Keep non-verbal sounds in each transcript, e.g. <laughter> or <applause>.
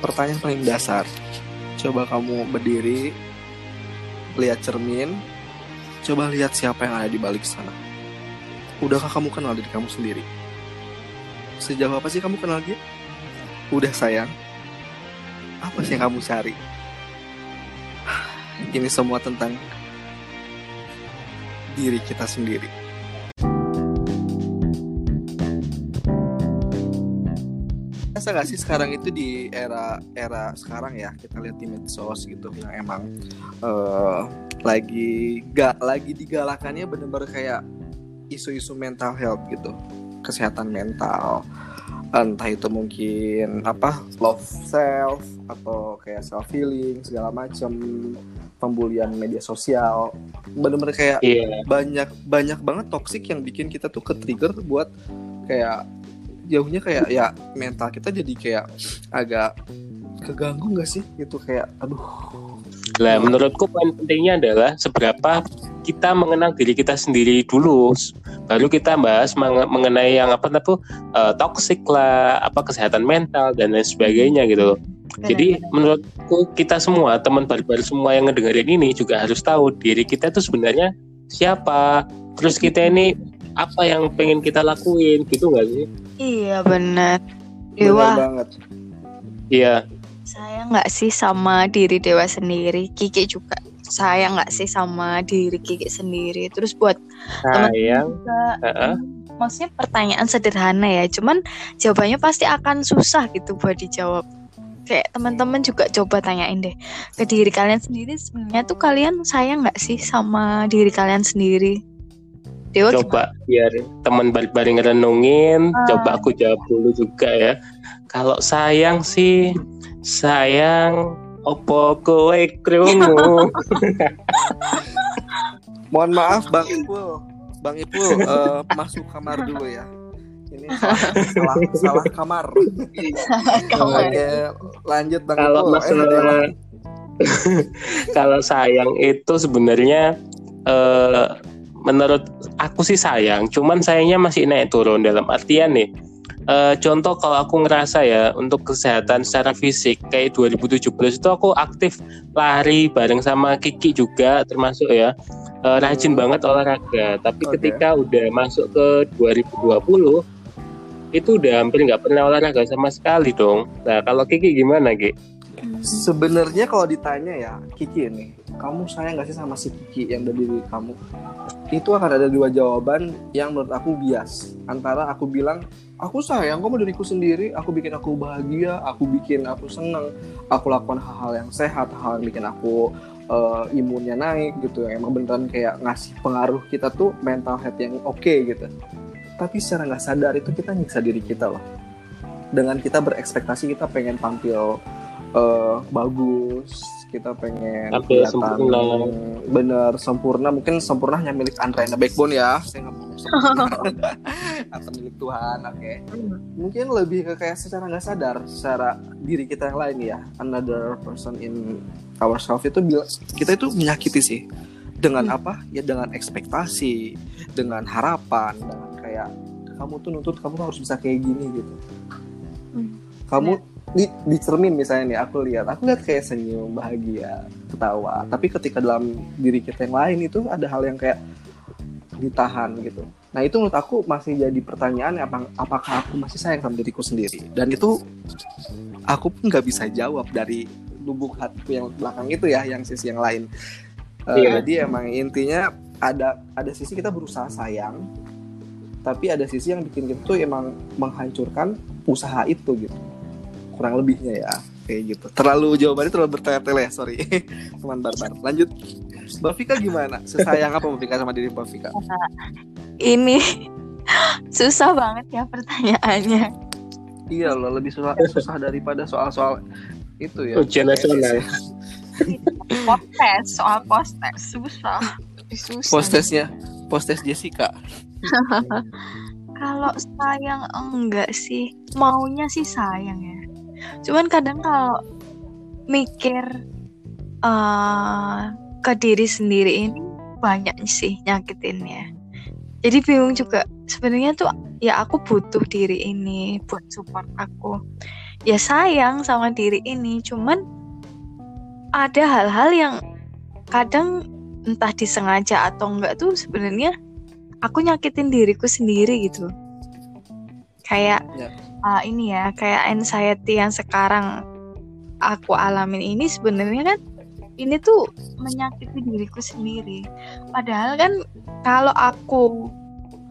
pertanyaan paling dasar. Coba kamu berdiri, lihat cermin, coba lihat siapa yang ada di balik sana. Udahkah kamu kenal diri kamu sendiri? Sejauh apa sih kamu kenal dia? Udah sayang? Apa sih yang kamu cari? <sighs> Ini semua tentang diri kita sendiri. Rasa gak sih sekarang itu di era era sekarang ya kita lihat di medsos gitu yang emang eh, lagi gak lagi digalakannya bener-bener kayak isu-isu mental health gitu kesehatan mental entah itu mungkin apa love self atau kayak self healing segala macam pembulian media sosial bener-bener kayak Iya. banyak banyak banget toxic yang bikin kita tuh ke trigger buat kayak jauhnya kayak ya mental kita jadi kayak agak keganggu nggak sih gitu kayak aduh Lah, menurutku poin pentingnya adalah seberapa kita mengenal diri kita sendiri dulu, baru kita bahas menge- mengenai yang apa tuh eh, toxic lah, apa kesehatan mental dan lain sebagainya gitu. loh. Jadi menurutku kita semua teman barbar semua yang ngedengerin ini juga harus tahu diri kita tuh sebenarnya siapa. Terus kita ini apa yang pengen kita lakuin gitu nggak sih? Iya benar. bener Dewa, banget Iya. saya nggak sih sama diri Dewa sendiri. Kiki juga saya nggak sih sama diri Kiki sendiri. Terus buat teman Sayang. juga, Heeh. maksudnya pertanyaan sederhana ya. Cuman jawabannya pasti akan susah gitu buat dijawab. Kayak teman-teman juga coba tanyain deh ke diri kalian sendiri sebenarnya tuh kalian sayang nggak sih sama diri kalian sendiri? Dewa gimana? coba. biar teman barbar ngerenungin Ah. coba aku jawab dulu juga ya. Kalau sayang sih sayang opo kowe krungu? <laughs> Mohon maaf bang Ipul bang Ipul eh, masuk kamar dulu ya. Ini salah salah, salah kamar. Kamar. oke lanjut bang kalau Ipul Eh, masalah <laughs> kalau sayang itu sebenarnya eh, menurut aku sih sayang cuman sayangnya masih naik turun dalam artian nih eh, contoh kalau aku ngerasa ya untuk kesehatan secara fisik kayak 2017 itu aku aktif lari bareng sama Kiki juga termasuk ya eh, rajin banget olahraga tapi Oke. ketika udah masuk ke 2020 itu udah hampir nggak pernah olahraga sama sekali dong nah kalau Kiki gimana Ki? Sebenarnya kalau ditanya ya Kiki ini, kamu sayang gak sih sama si Kiki yang diri kamu? Itu akan ada dua jawaban yang menurut aku bias. Antara aku bilang, aku sayang kamu diriku sendiri, aku bikin aku bahagia, aku bikin aku seneng, aku lakukan hal-hal yang sehat, hal yang bikin aku eh, imunnya naik gitu. Yang emang beneran kayak ngasih pengaruh kita tuh mental health yang oke gitu. Tapi secara nggak sadar itu kita nyiksa diri kita loh. Dengan kita berekspektasi kita pengen tampil eh, bagus. Kita pengen kelihatan sempurna. bener sempurna. Mungkin sempurna hanya milik Andra and the Backbone ya. Saya nggak mau sempurna <laughs> atau milik Tuhan oke. Mungkin lebih ke kayak secara nggak sadar secara diri kita yang lain ya. Another person in ourselves itu kita itu menyakiti sih. Dengan apa? Ya dengan ekspektasi dengan harapan dengan kayak kamu tuh nuntut kamu harus bisa kayak gini gitu. Hmm. kamu di, di cermin misalnya nih aku lihat aku lihat kayak senyum bahagia ketawa. Tapi ketika dalam diri kita yang lain itu ada hal yang kayak ditahan gitu. Nah itu menurut aku masih jadi pertanyaan apa apakah aku masih sayang sama diriku sendiri? Dan itu aku pun nggak bisa jawab dari lubuk hatiku yang belakang itu ya yang sisi yang lain. Iya. jadi emang intinya ada ada sisi kita berusaha sayang tapi ada sisi yang bikin tuh emang menghancurkan usaha itu gitu kurang lebihnya ya kayak gitu terlalu jawabannya terlalu bertele-tele ya sorry <laughs> teman barbar lanjut Mbak Vika gimana sesayang apa Mbak Vika sama diri Mbak Vika <laughs> Ini <gasps> susah banget ya pertanyaannya. iya loh lebih susah susah daripada soal-soal itu ya Ujian nasional. Postes soal postes susah. Susah. postesnya postes Jessica <laughs> Kalau sayang enggak sih, maunya sih sayang ya. Cuman kadang kalau mikir eh ke diri sendiri ini banyak sih nyakitinnya. Jadi bingung juga. Sebenarnya tuh ya aku butuh diri ini buat support aku. ya sayang sama diri ini cuman ada hal-hal yang kadang entah disengaja atau enggak tuh sebenarnya aku nyakitin diriku sendiri gitu kayak Ya. Ah, ini ya kayak anxiety yang sekarang aku alamin ini sebenarnya kan ini tuh menyakiti diriku sendiri. Padahal kan kalau aku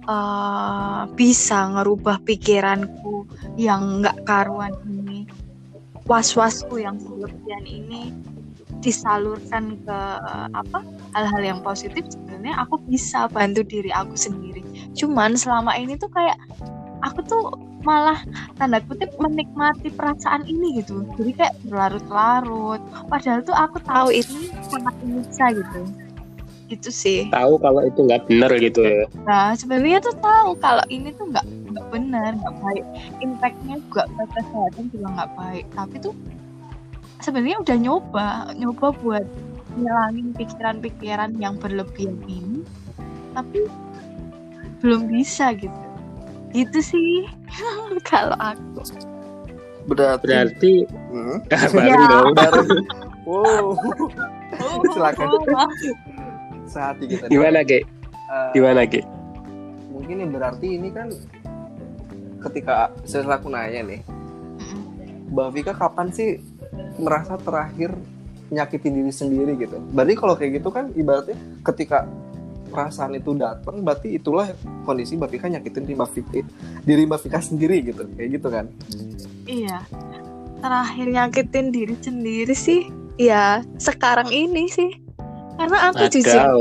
eh, bisa ngerubah pikiranku yang nggak karuan ini was-wasku yang berlebihan ini disalurkan ke apa hal-hal yang positif sebenarnya aku bisa bantu diri aku sendiri. Cuman selama ini tuh kayak aku tuh malah tanda kutip menikmati perasaan ini gitu. Jadi kayak berlarut-larut. Padahal tuh aku tahu ini sangat bisa gitu. Itu sih. Tahu kalau itu nggak benar gitu ya. Nah, sebenarnya tuh tahu kalau ini tuh nggak nggak benar, nggak baik. Impactnya juga ke kesehatan juga nggak baik. Tapi tuh sebenarnya udah nyoba, nyoba buat ngilangin pikiran-pikiran yang berlebihan ini, tapi belum bisa gitu. Gitu sih <laughs> kalau aku. Berarti, berarti Hmm? <laughs> baru Ya. dong wow, <laughs> Silakan. Oh, sehati kita. gimana Ge? Eh, gimana Ge? mungkin ini berarti ini kan ketika setelah aku nanya nih, Mbak Vika kapan sih merasa terakhir nyakitin diri sendiri gitu? Berarti kalau kayak gitu kan ibaratnya ketika perasaan itu datang, berarti itulah kondisi Mbak Vika nyakitin diri Mbak Vika, diri Mbak Vika sendiri gitu, kayak gitu kan? Iya. Terakhir nyakitin diri sendiri sih, ya sekarang ini sih. Karena aku jujur Ada.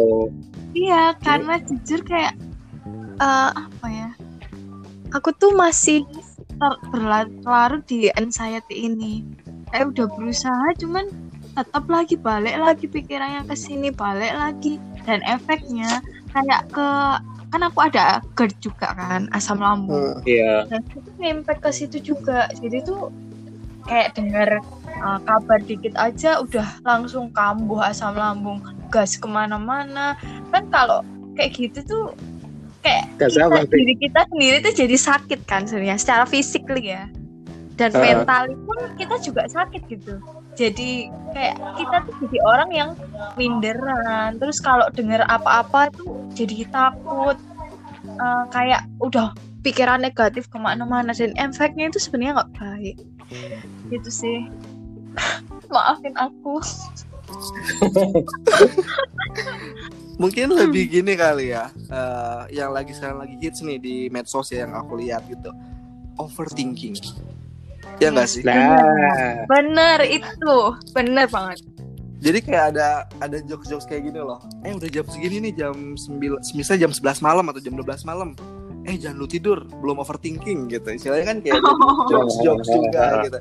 Iya, karena jujur kayak eh, apa ya? Aku tuh masih ter- berlarut-larut di anxiety ini. Kayak udah berusaha, cuman tetap lagi balik lagi pikirannya ke sini, balik lagi dan efeknya kayak ke kan aku ada GERD juga kan, asam lambung. Iya. Dan itu ngimpact ke situ juga. Jadi tuh kayak dengar uh, kabar dikit aja udah langsung kambuh asam lambung, gas ke mana-mana. Kan kalau kayak gitu tuh kayak Gas kita, apa, diri kita sendiri tuh jadi sakit kan sebenarnya secara fisik ya. Dan Uh. mental pun kita juga sakit gitu. Jadi kayak kita tuh jadi orang yang minderan. Terus kalau dengar apa-apa tuh jadi takut. Uh, kayak udah pikiran negatif ke mana-mana. Dan efeknya itu sebenarnya nggak baik. Gitu sih. <laughs> Maafin aku. <laughs> Mungkin lebih gini kali ya, eh, yang lagi sekarang lagi hits nih di medsos ya yang aku lihat gitu, overthinking. Ya nggak sih? Nah, bener itu bener banget Jadi kayak ada ada jokes-jokes kayak gini loh. Eh udah jam segini nih jam 9 misalnya jam 11 malam atau jam 12 malam. Eh jangan lu tidur, belum overthinking gitu. Istilahnya kan kayak <laughs> jokes-jokes juga gitu.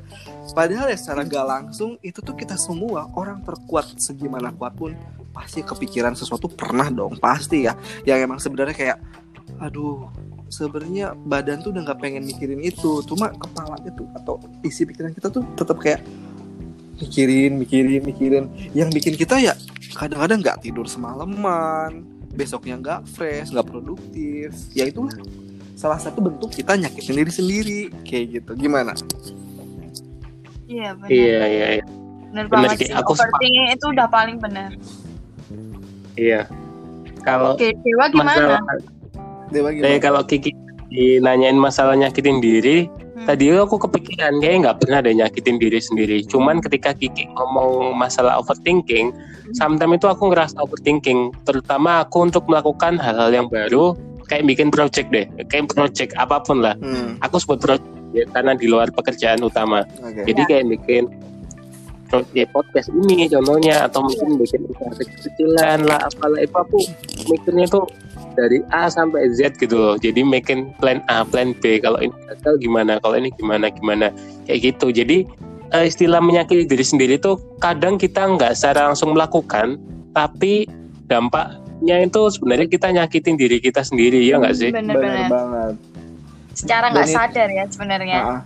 Padahal ya secara gak langsung itu tuh kita semua orang terkuat segimana kuat pun pasti kepikiran sesuatu pernah dong, pasti ya. Yang emang sebenarnya kayak aduh sebenarnya badan tuh udah nggak pengen mikirin itu. Cuma kepala itu atau isi pikiran kita tuh tetap kayak mikirin mikirin mikirin. Yang bikin kita ya kadang-kadang nggak tidur semalaman besoknya nggak fresh nggak produktif. Ya itulah. Salah satu bentuk kita nyakitin diri sendiri. Kayak gitu. Gimana? Iya bener iya iya iya. bener, banget sih. Aku overthinking itu udah paling bener Iya. Kalau oke dewa gimana? masalah Dewa gimana kalau Kiki dinanyain masalah nyakitin diri, Hmm. tadi aku kepikiran kayak nggak pernah ada nyakitin diri sendiri. Cuman ketika Kiki ngomong masalah overthinking, sometimes itu aku ngerasa overthinking, terutama aku untuk melakukan hal-hal yang baru, kayak bikin project deh, kayak project apa pun lah. hmm, Aku sebut project ya, karena di luar pekerjaan utama. oke Jadi kayak bikin project podcast ini contohnya atau mungkin bikin usaha kecil-kecilan lah apalah itu aku mikirnya tuh dari A sampai Z gitu loh. Jadi making plan A, plan B. Kalau ini gagal gimana? Kalau ini gimana? Gimana? Kayak gitu. Jadi eh, istilah menyakiti diri sendiri tuh kadang kita nggak secara langsung melakukan, tapi dampaknya itu sebenarnya kita nyakitin diri kita sendiri ya nggak sih? benar banget secara nggak itu- sadar ya sebenarnya Ah,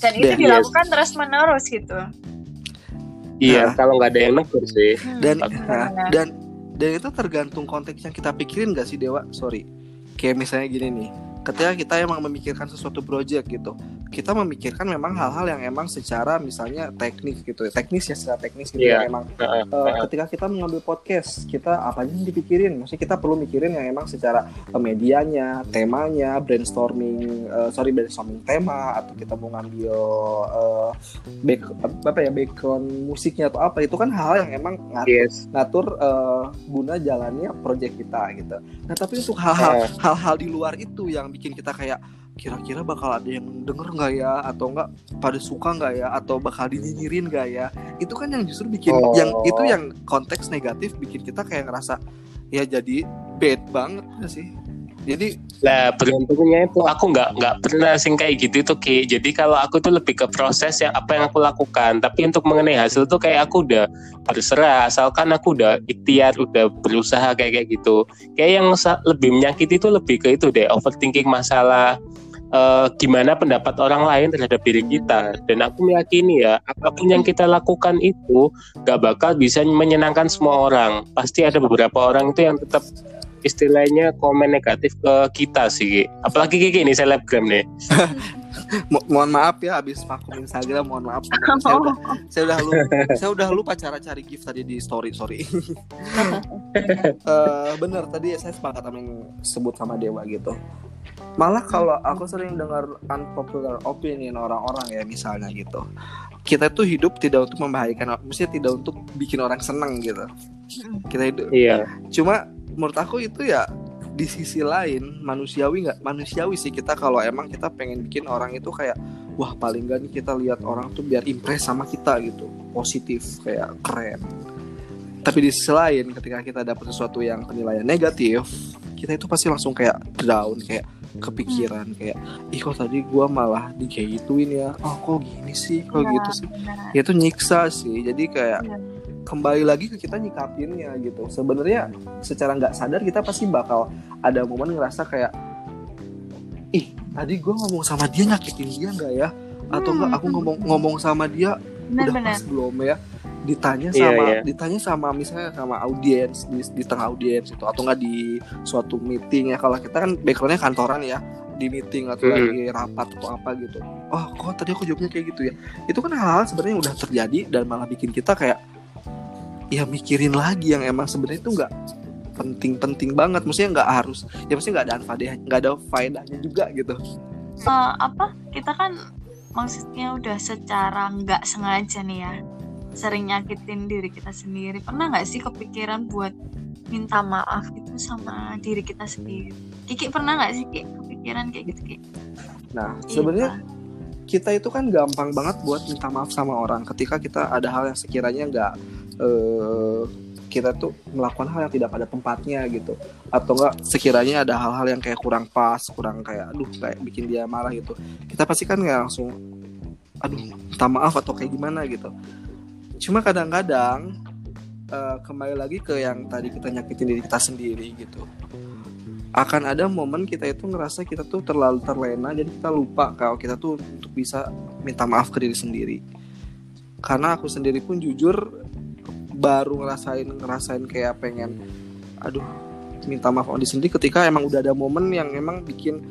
dan itu Dan- dilakukan terus menerus gitu Iya, Nah. kalau nggak ada yang negur sih. Hmm, dan nah, dan dan itu tergantung konteks yang kita pikirin gak sih Dewa? Sorry. Kayak misalnya gini nih. Ketika kita emang memikirkan sesuatu project gitu kita memikirkan memang hal-hal yang emang secara misalnya teknis gitu teknis ya secara teknis gitu Iya. yang emang heeh. ketika kita mengambil podcast kita apa aja yang dipikirin maksudnya kita perlu mikirin yang emang secara eh, medianya temanya brainstorming eh, sorry brainstorming tema atau kita mau ngambil eh, back apa ya background musiknya atau apa itu kan hal yang emang ngatur Yes. ngatur eh, guna jalannya project kita gitu nah tapi untuk hal-hal Eh. hal-hal di luar itu yang bikin kita kayak kira-kira bakal ada yang denger nggak ya? Atau enggak pada suka nggak ya? Atau bakal dinyinyirin nggak ya? Itu kan yang justru bikin Oh. yang itu yang konteks negatif bikin kita kayak ngerasa ya jadi bad banget nggak sih jadi Lah beruntungnya itu aku nggak nggak pernah sing kayak gitu itu Ki. Jadi kalau aku tuh lebih ke proses yang apa yang aku lakukan. Tapi untuk mengenai hasil tuh kayak aku udah berserah. Asalkan aku udah ikhtiar, udah berusaha kayak kayak gitu. Kayak yang lebih menyakiti itu lebih ke itu deh. Overthinking masalah eh, gimana pendapat orang lain terhadap diri kita. Dan aku meyakini ya apa pun yang kita lakukan itu gak bakal bisa menyenangkan semua orang. Pasti ada beberapa orang itu yang tetap istilahnya komen negatif ke kita sih. Ki. Apalagi kayak gini selebgram nih. <laughs> mo- mohon maaf ya habis vakum Instagram mohon maaf saya udah saya udah <laughs> lupa saya udah lupa cara cari gift tadi di story sorry <laughs> Eh, bener tadi saya sepakat sama yang sebut sama Dewa gitu malah kalau aku sering dengar unpopular opinion orang-orang ya misalnya gitu kita tuh hidup tidak untuk membahayakan maksudnya tidak untuk bikin orang seneng gitu kita hidup Iya. cuma menurut aku itu ya di sisi lain manusiawi nggak manusiawi sih kita kalau emang kita pengen bikin orang itu kayak wah paling nggak nih kita lihat orang tuh biar impress sama kita gitu. Positif kayak keren. Tapi di sisi lain ketika kita dapat sesuatu yang penilaian negatif kita itu pasti langsung kayak down kayak kepikiran kayak ih kok tadi gua malah digituin ya? Oh kok gini sih? Kok Iya, gitu sih? ya itu nyiksa sih. Jadi kayak Iya. Kembali lagi ke kita nyikapinnya gitu sebenarnya secara nggak sadar kita pasti bakal ada momen ngerasa kayak ih tadi gue ngomong sama dia nyakitin dia nggak ya atau enggak aku Hmm. ngomong ngomong sama dia udah Benar-benar. pas belum ya ditanya Iya, sama iya. ditanya sama misalnya sama audiens di, di tengah audiens itu atau enggak di suatu meeting ya kalau kita kan backgroundnya kantoran ya di meeting atau Mhm. lagi rapat atau apa gitu oh kok tadi aku jawabnya kayak gitu ya itu kan hal-hal sebenarnya udah terjadi dan malah bikin kita kayak ya mikirin lagi yang emang sebenarnya itu nggak penting-penting banget. Maksudnya nggak harus ya maksudnya nggak ada faedah nggak ada faedahnya juga gitu. Eh, apa? Kita kan maksudnya udah secara nggak sengaja nih ya sering nyakitin diri kita sendiri. Pernah nggak sih kepikiran buat minta maaf gitu sama diri kita sendiri? Kiki pernah nggak sih Kiki kepikiran kayak gitu Kiki nah Iya. sebenarnya kita itu kan gampang banget buat minta maaf sama orang ketika kita ada hal yang sekiranya nggak eh, kita tuh melakukan hal yang tidak pada tempatnya gitu. Atau enggak sekiranya ada hal-hal yang kayak kurang pas kurang kayak aduh kayak bikin dia marah gitu. Kita pasti kan nggak langsung aduh minta maaf atau kayak gimana gitu. Cuma kadang-kadang eh, kembali lagi ke yang tadi kita nyakitin diri kita sendiri gitu. Akan ada momen kita itu ngerasa kita tuh terlalu terlena jadi kita lupa kalau kita tuh untuk bisa minta maaf ke diri sendiri. Karena aku sendiri pun jujur baru ngerasain ngerasain kayak pengen aduh minta maaf sama diri sendiri ketika emang udah ada momen yang emang bikin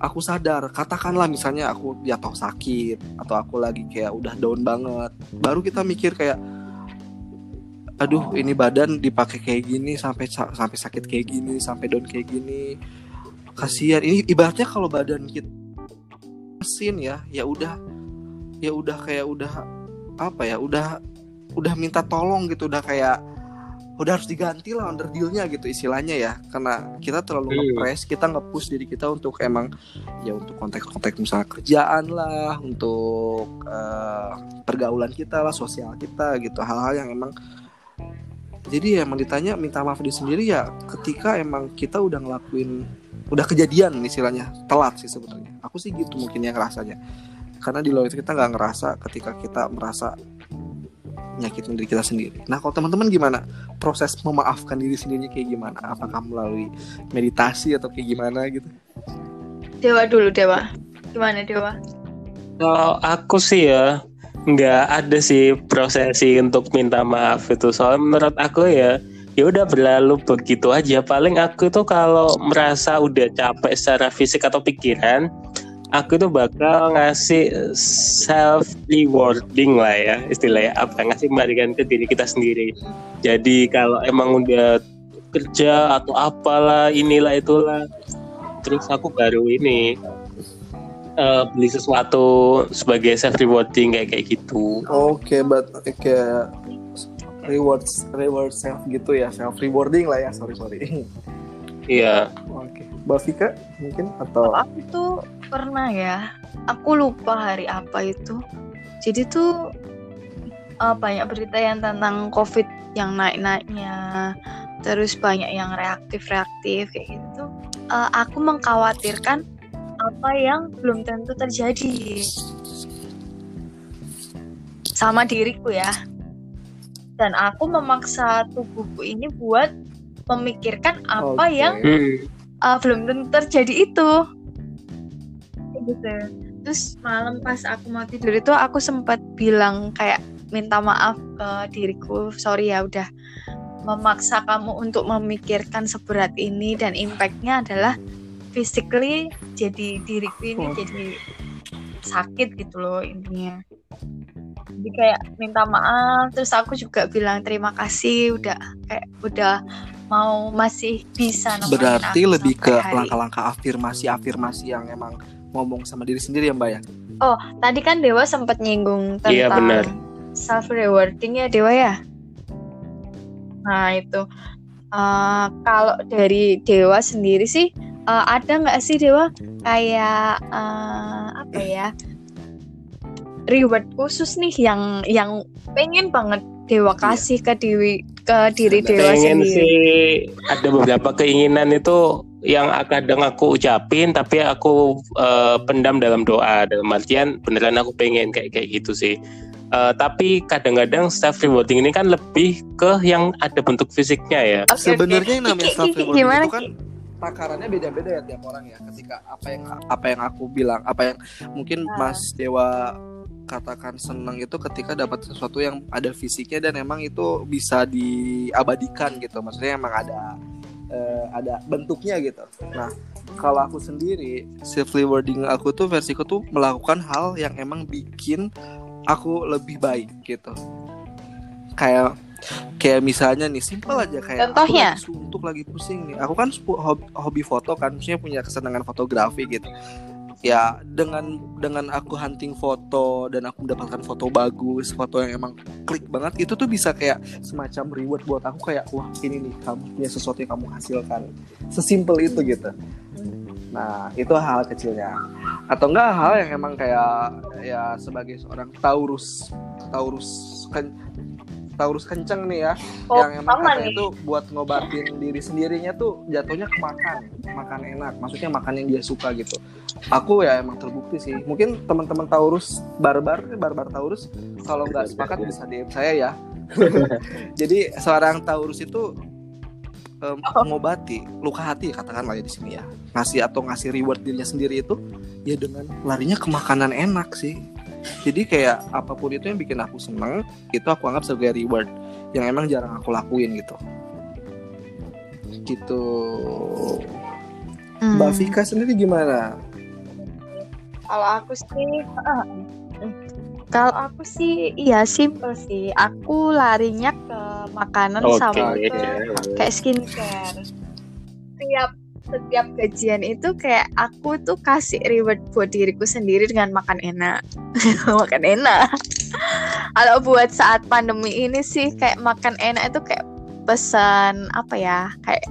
aku sadar. Katakanlah misalnya aku jatuh sakit atau aku lagi kayak udah down banget. Baru kita mikir kayak aduh ini badan dipakai kayak gini sampai sa- sampai sakit kayak gini sampai down kayak gini. Kasihan. Ini ibaratnya kalau badan kita mesin ya ya udah ya udah kayak udah apa ya udah udah minta tolong gitu udah kayak udah harus diganti lah under dealnya gitu istilahnya ya. Karena kita terlalu Hmm. nge-press kita nge-push diri kita untuk emang ya untuk konteks-konteks misalnya kerjaan lah untuk eh, pergaulan kita lah sosial kita gitu. Hal-hal yang emang jadi ya emang ditanya minta maaf diri sendiri ya ketika emang kita udah ngelakuin udah kejadian istilahnya telat sih sebenarnya aku sih gitu mungkin yang ngerasanya. Karena di luar itu kita nggak ngerasa ketika kita merasa nyakitin diri kita sendiri. Nah, kalau teman-teman gimana? Proses memaafkan diri sendiri kayak gimana? Apakah melalui meditasi atau kayak gimana gitu? Dewa dulu Dewa gimana Dewa Kalau aku sih ya nggak ada sih prosesi untuk minta maaf itu. Soalnya menurut aku ya ya udah berlalu begitu aja. Paling aku tuh kalau merasa udah capek secara fisik atau pikiran, aku tuh bakal ngasih self rewarding lah ya istilahnya apa? Ngasih kembalikan ke diri kita sendiri. Jadi kalau emang udah kerja atau apalah inilah itulah terus aku baru ini uh, beli sesuatu sebagai self rewarding kayak kayak gitu. Oke but kayak reward reward self gitu ya. Self rewarding lah ya. Sorry sorry. Iya. Oke. Mbak Vika mungkin? Atau? Aku tuh pernah ya. Aku lupa hari apa itu. Jadi tuh uh, banyak berita yang tentang covid yang naik-naiknya. Terus banyak yang reaktif-reaktif kayak gitu. Uh, aku mengkhawatirkan apa yang belum tentu terjadi. Sama diriku ya. Dan aku memaksa tubuhku ini buat memikirkan apa okay. yang uh, belum tentu terjadi itu gitu terus malam pas aku mau tidur itu aku sempat bilang kayak minta maaf ke diriku sorry ya udah memaksa kamu untuk memikirkan seberat ini dan impactnya adalah physically jadi diriku ini oh. jadi sakit gitu loh intinya jadi kayak minta maaf terus aku juga bilang terima kasih udah kayak udah mau masih bisa berarti lebih ke langkah-langkah afirmasi afirmasi yang emang ngomong sama diri sendiri ya mbak ya oh tadi kan dewa sempat nyinggung tentang iya, benar. self rewarding ya dewa ya nah itu uh, kalau dari dewa sendiri sih uh, ada nggak sih dewa kayak uh, apa ya reward khusus nih yang yang pengen banget dewa iya. kasih iya. ke diri ke diri dewa pengen sendiri. sih ada beberapa keinginan itu yang kadang aku ucapin tapi aku uh, pendam dalam doa. Dalam artian beneran aku pengen kayak kayak gitu sih. Uh, tapi kadang-kadang self rewarding ini kan lebih ke yang ada bentuk fisiknya ya. Okay, sebenarnya okay. yang namanya self rewarding itu kan takarannya beda-beda ya tiap orang ya ketika apa yang apa yang aku bilang apa yang mungkin nah. Mas Dewa katakan senang itu ketika dapat sesuatu yang ada fisiknya dan emang itu bisa diabadikan gitu. Maksudnya emang ada uh, ada bentuknya gitu. Nah, kalau aku sendiri self rewarding aku tuh versiku tuh melakukan hal yang emang bikin aku lebih baik gitu. Kayak kayak misalnya nih simpel aja kayak contohnya aku lagi suntuk lagi pusing nih aku kan hobi, hobi foto kan maksudnya punya kesenangan fotografi gitu ya dengan dengan aku hunting foto dan aku mendapatkan foto bagus foto yang emang klik banget itu tuh bisa kayak semacam reward buat aku kayak wah ini nih kamu punya sesuatu yang kamu hasilkan. Sesimpel itu gitu. Nah itu hal kecilnya. Atau enggak hal yang emang kayak ya sebagai seorang Taurus Taurus kan Taurus kenceng nih ya oh, yang emang katanya nih. tuh buat ngobatin diri sendirinya tuh jatuhnya ke makan makan enak. Maksudnya makan yang dia suka gitu aku ya emang terbukti sih. Mungkin teman-teman Taurus barbar barbar Taurus kalau nggak sepakat bisa DM saya ya. <laughs> Jadi seorang Taurus itu um, mengobati luka hati katakanlah ya di sini ya. Ngasih atau ngasih reward dirinya sendiri itu ya dengan larinya ke makanan enak sih. Jadi kayak apa pun itu yang bikin aku seneng itu aku anggap sebagai reward yang emang jarang aku lakuin gitu. Gitu. Hmm. Mbak Vika sendiri gimana kalau aku sih uh, kalau aku sih iya simple sih. Aku larinya ke makanan okay. sama ke kayak skincare. Tiap setiap gajian itu kayak aku tuh kasih reward buat diriku sendiri dengan makan enak. <laughs> Makan enak. Kalau buat saat pandemi ini sih kayak makan enak itu kayak pesan apa ya? Kayak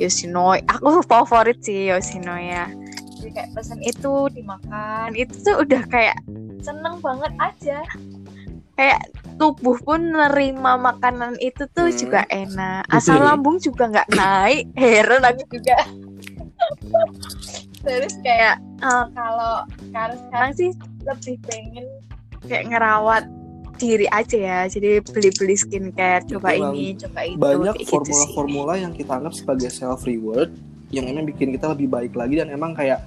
Yoshinoya. Aku <laughs> favorit sih Yoshinoya jadi kayak pesan itu dimakan. Itu tuh udah kayak seneng banget aja. Kayak tubuh pun nerima makanan itu tuh hmm. juga enak. Asal lambung juga nggak naik. <laughs> Heran aku juga. Terus kayak uh, kalau sekarang sekarang sih lebih pengen kayak ngerawat diri aja ya. Jadi beli-beli skincare coba ini coba itu banyak gitu formula-formula gitu yang kita anggap sebagai self reward yang emang bikin kita lebih baik lagi dan emang kayak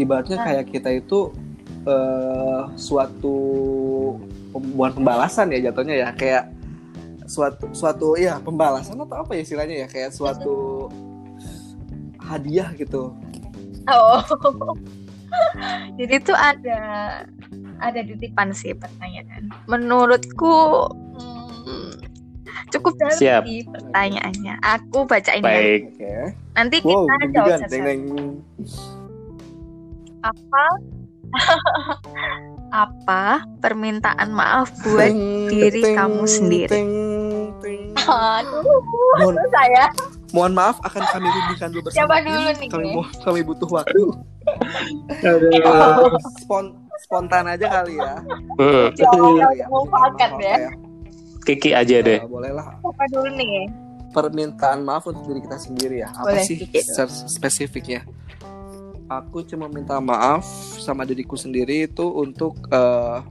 ibaratnya kayak kita itu uh, suatu bukan pembalasan ya jatuhnya ya kayak suatu suatu ya pembalasan atau apa ya istilahnya ya kayak suatu hadiah gitu oh Jadi itu ada ada titipan sih pertanyaan. Menurutku cukup dalam Siap. sih pertanyaannya. Aku bacain ya. Baik. Oke. Nanti Wow, kita jawab. Apa apa permintaan maaf buat Teng, diri teng, kamu sendiri. teng, teng. Aduh, Mohon, saya mohon maaf akan kami rundingkan dulu bersama. Siapa dulu nih, Kami, kami butuh waktu. Eh, spon- spontan aja kali ya. Hmm. Ya, memanfaatkan apa-apa ya. Kiki aja deh. Eh, boleh lah. Apa dulu nih? Permintaan maaf untuk diri kita sendiri ya. Apa Boleh, sih secara spesifiknya? Aku cuma minta maaf sama diriku sendiri itu untuk eh,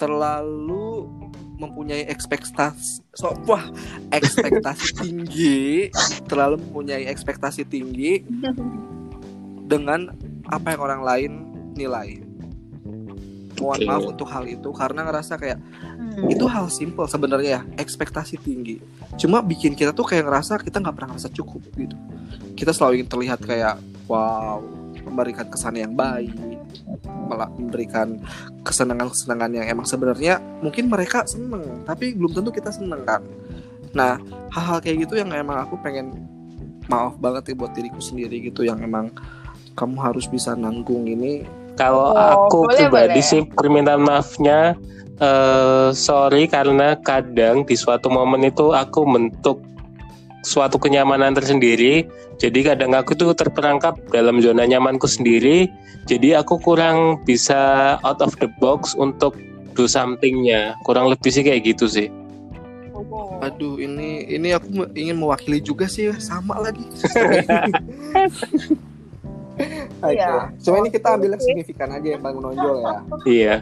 terlalu mempunyai ekspektasi so, wah ekspektasi <laughs> tinggi terlalu mempunyai ekspektasi tinggi <laughs> dengan apa yang orang lain nilai mohon maaf untuk hal itu karena ngerasa kayak Hmm. itu hal simple sebenarnya ya ekspektasi tinggi. Cuma bikin kita tuh kayak ngerasa kita nggak pernah ngerasa cukup gitu. Kita selalu ingin terlihat kayak wow memberikan kesan yang baik malah memberikan kesenangan-kesenangan yang emang sebenarnya mungkin mereka seneng tapi belum tentu kita seneng kan? Nah hal-hal kayak gitu yang emang aku pengen maaf banget ya buat diriku sendiri gitu yang emang kamu harus bisa nanggung ini Kalau Oh, aku boleh, pribadi boleh. sih permintaan maafnya eh sorry karena kadang di suatu momen itu aku bentuk suatu kenyamanan tersendiri. Jadi kadang aku tuh terperangkap dalam zona nyamanku sendiri. Jadi aku kurang bisa out of the box untuk do somethingnya. Kurang lebih sih kayak gitu sih. Aduh, ini ini aku ingin mewakili juga sih sama lagi. <laughs> Oke. Iya. Cuma ini kita ambil yang signifikan aja yang paling menonjol ya. Iya.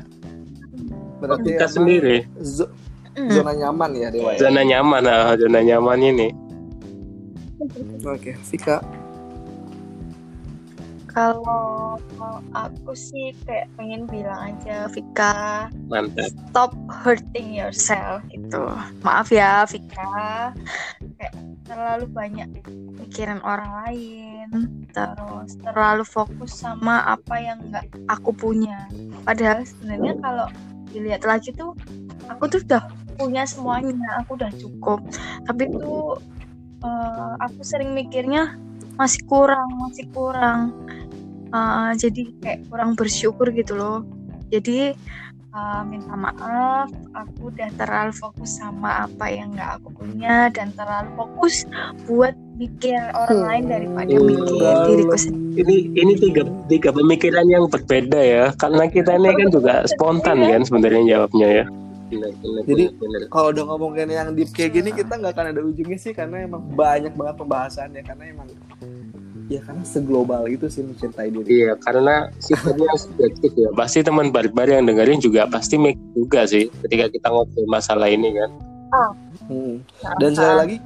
Berarti Kita sendiri zo- Hmm. zona nyaman ya Dewa. ya? zona nyaman, ah, zona nyaman ini. Oke, Vika. Kalau aku sih kayak pengen bilang aja Vika Mantap. stop hurting yourself gitu. Maaf ya Vika, kayak terlalu banyak mikirin orang lain, terus terlalu fokus sama apa yang nggak aku punya. Padahal sebenarnya kalau dilihat lagi tuh, aku tuh udah punya semuanya, aku udah cukup. Tapi tuh eh, aku sering mikirnya masih kurang, masih kurang. Eh, jadi kayak kurang bersyukur gitu loh. Jadi uh, minta maaf aku udah terlalu fokus sama apa yang nggak aku punya dan terlalu fokus buat mikir orang lain daripada Hmm, mikir diriku sendiri Ini ini tiga tiga pemikiran yang berbeda ya. Karena kita ini kan juga spontan kan sebenarnya jawabnya ya. Jadi-. Kalau udah ngomongin yang deep kayak gini kita nggak akan ada ujungnya sih karena emang banyak banget pembahasannya karena emang ya karena seglobal itu sih mencintai diri. Iya, karena sifatnya subjektif ya. Pasti teman barbar yang dengerin juga pasti make juga sih ketika kita ngobrol masalah ini kan. Hmm. Dan sekali lagi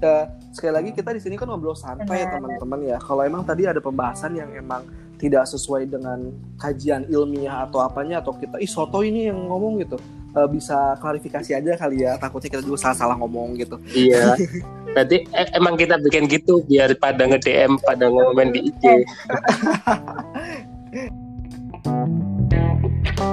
eh, sekali lagi kita di sini kan ngobrol santai ya teman-teman ya. Kalau emang tadi ada pembahasan yang emang tidak sesuai dengan kajian ilmiah atau apanya atau kita ih soto ini yang ngomong gitu uh, bisa klarifikasi aja kali ya. Takutnya kita juga salah-salah ngomong gitu. Iya. <laughs> Berarti eh, emang kita bikin gitu biar pada nge DM pada ngomen di IG <laughs>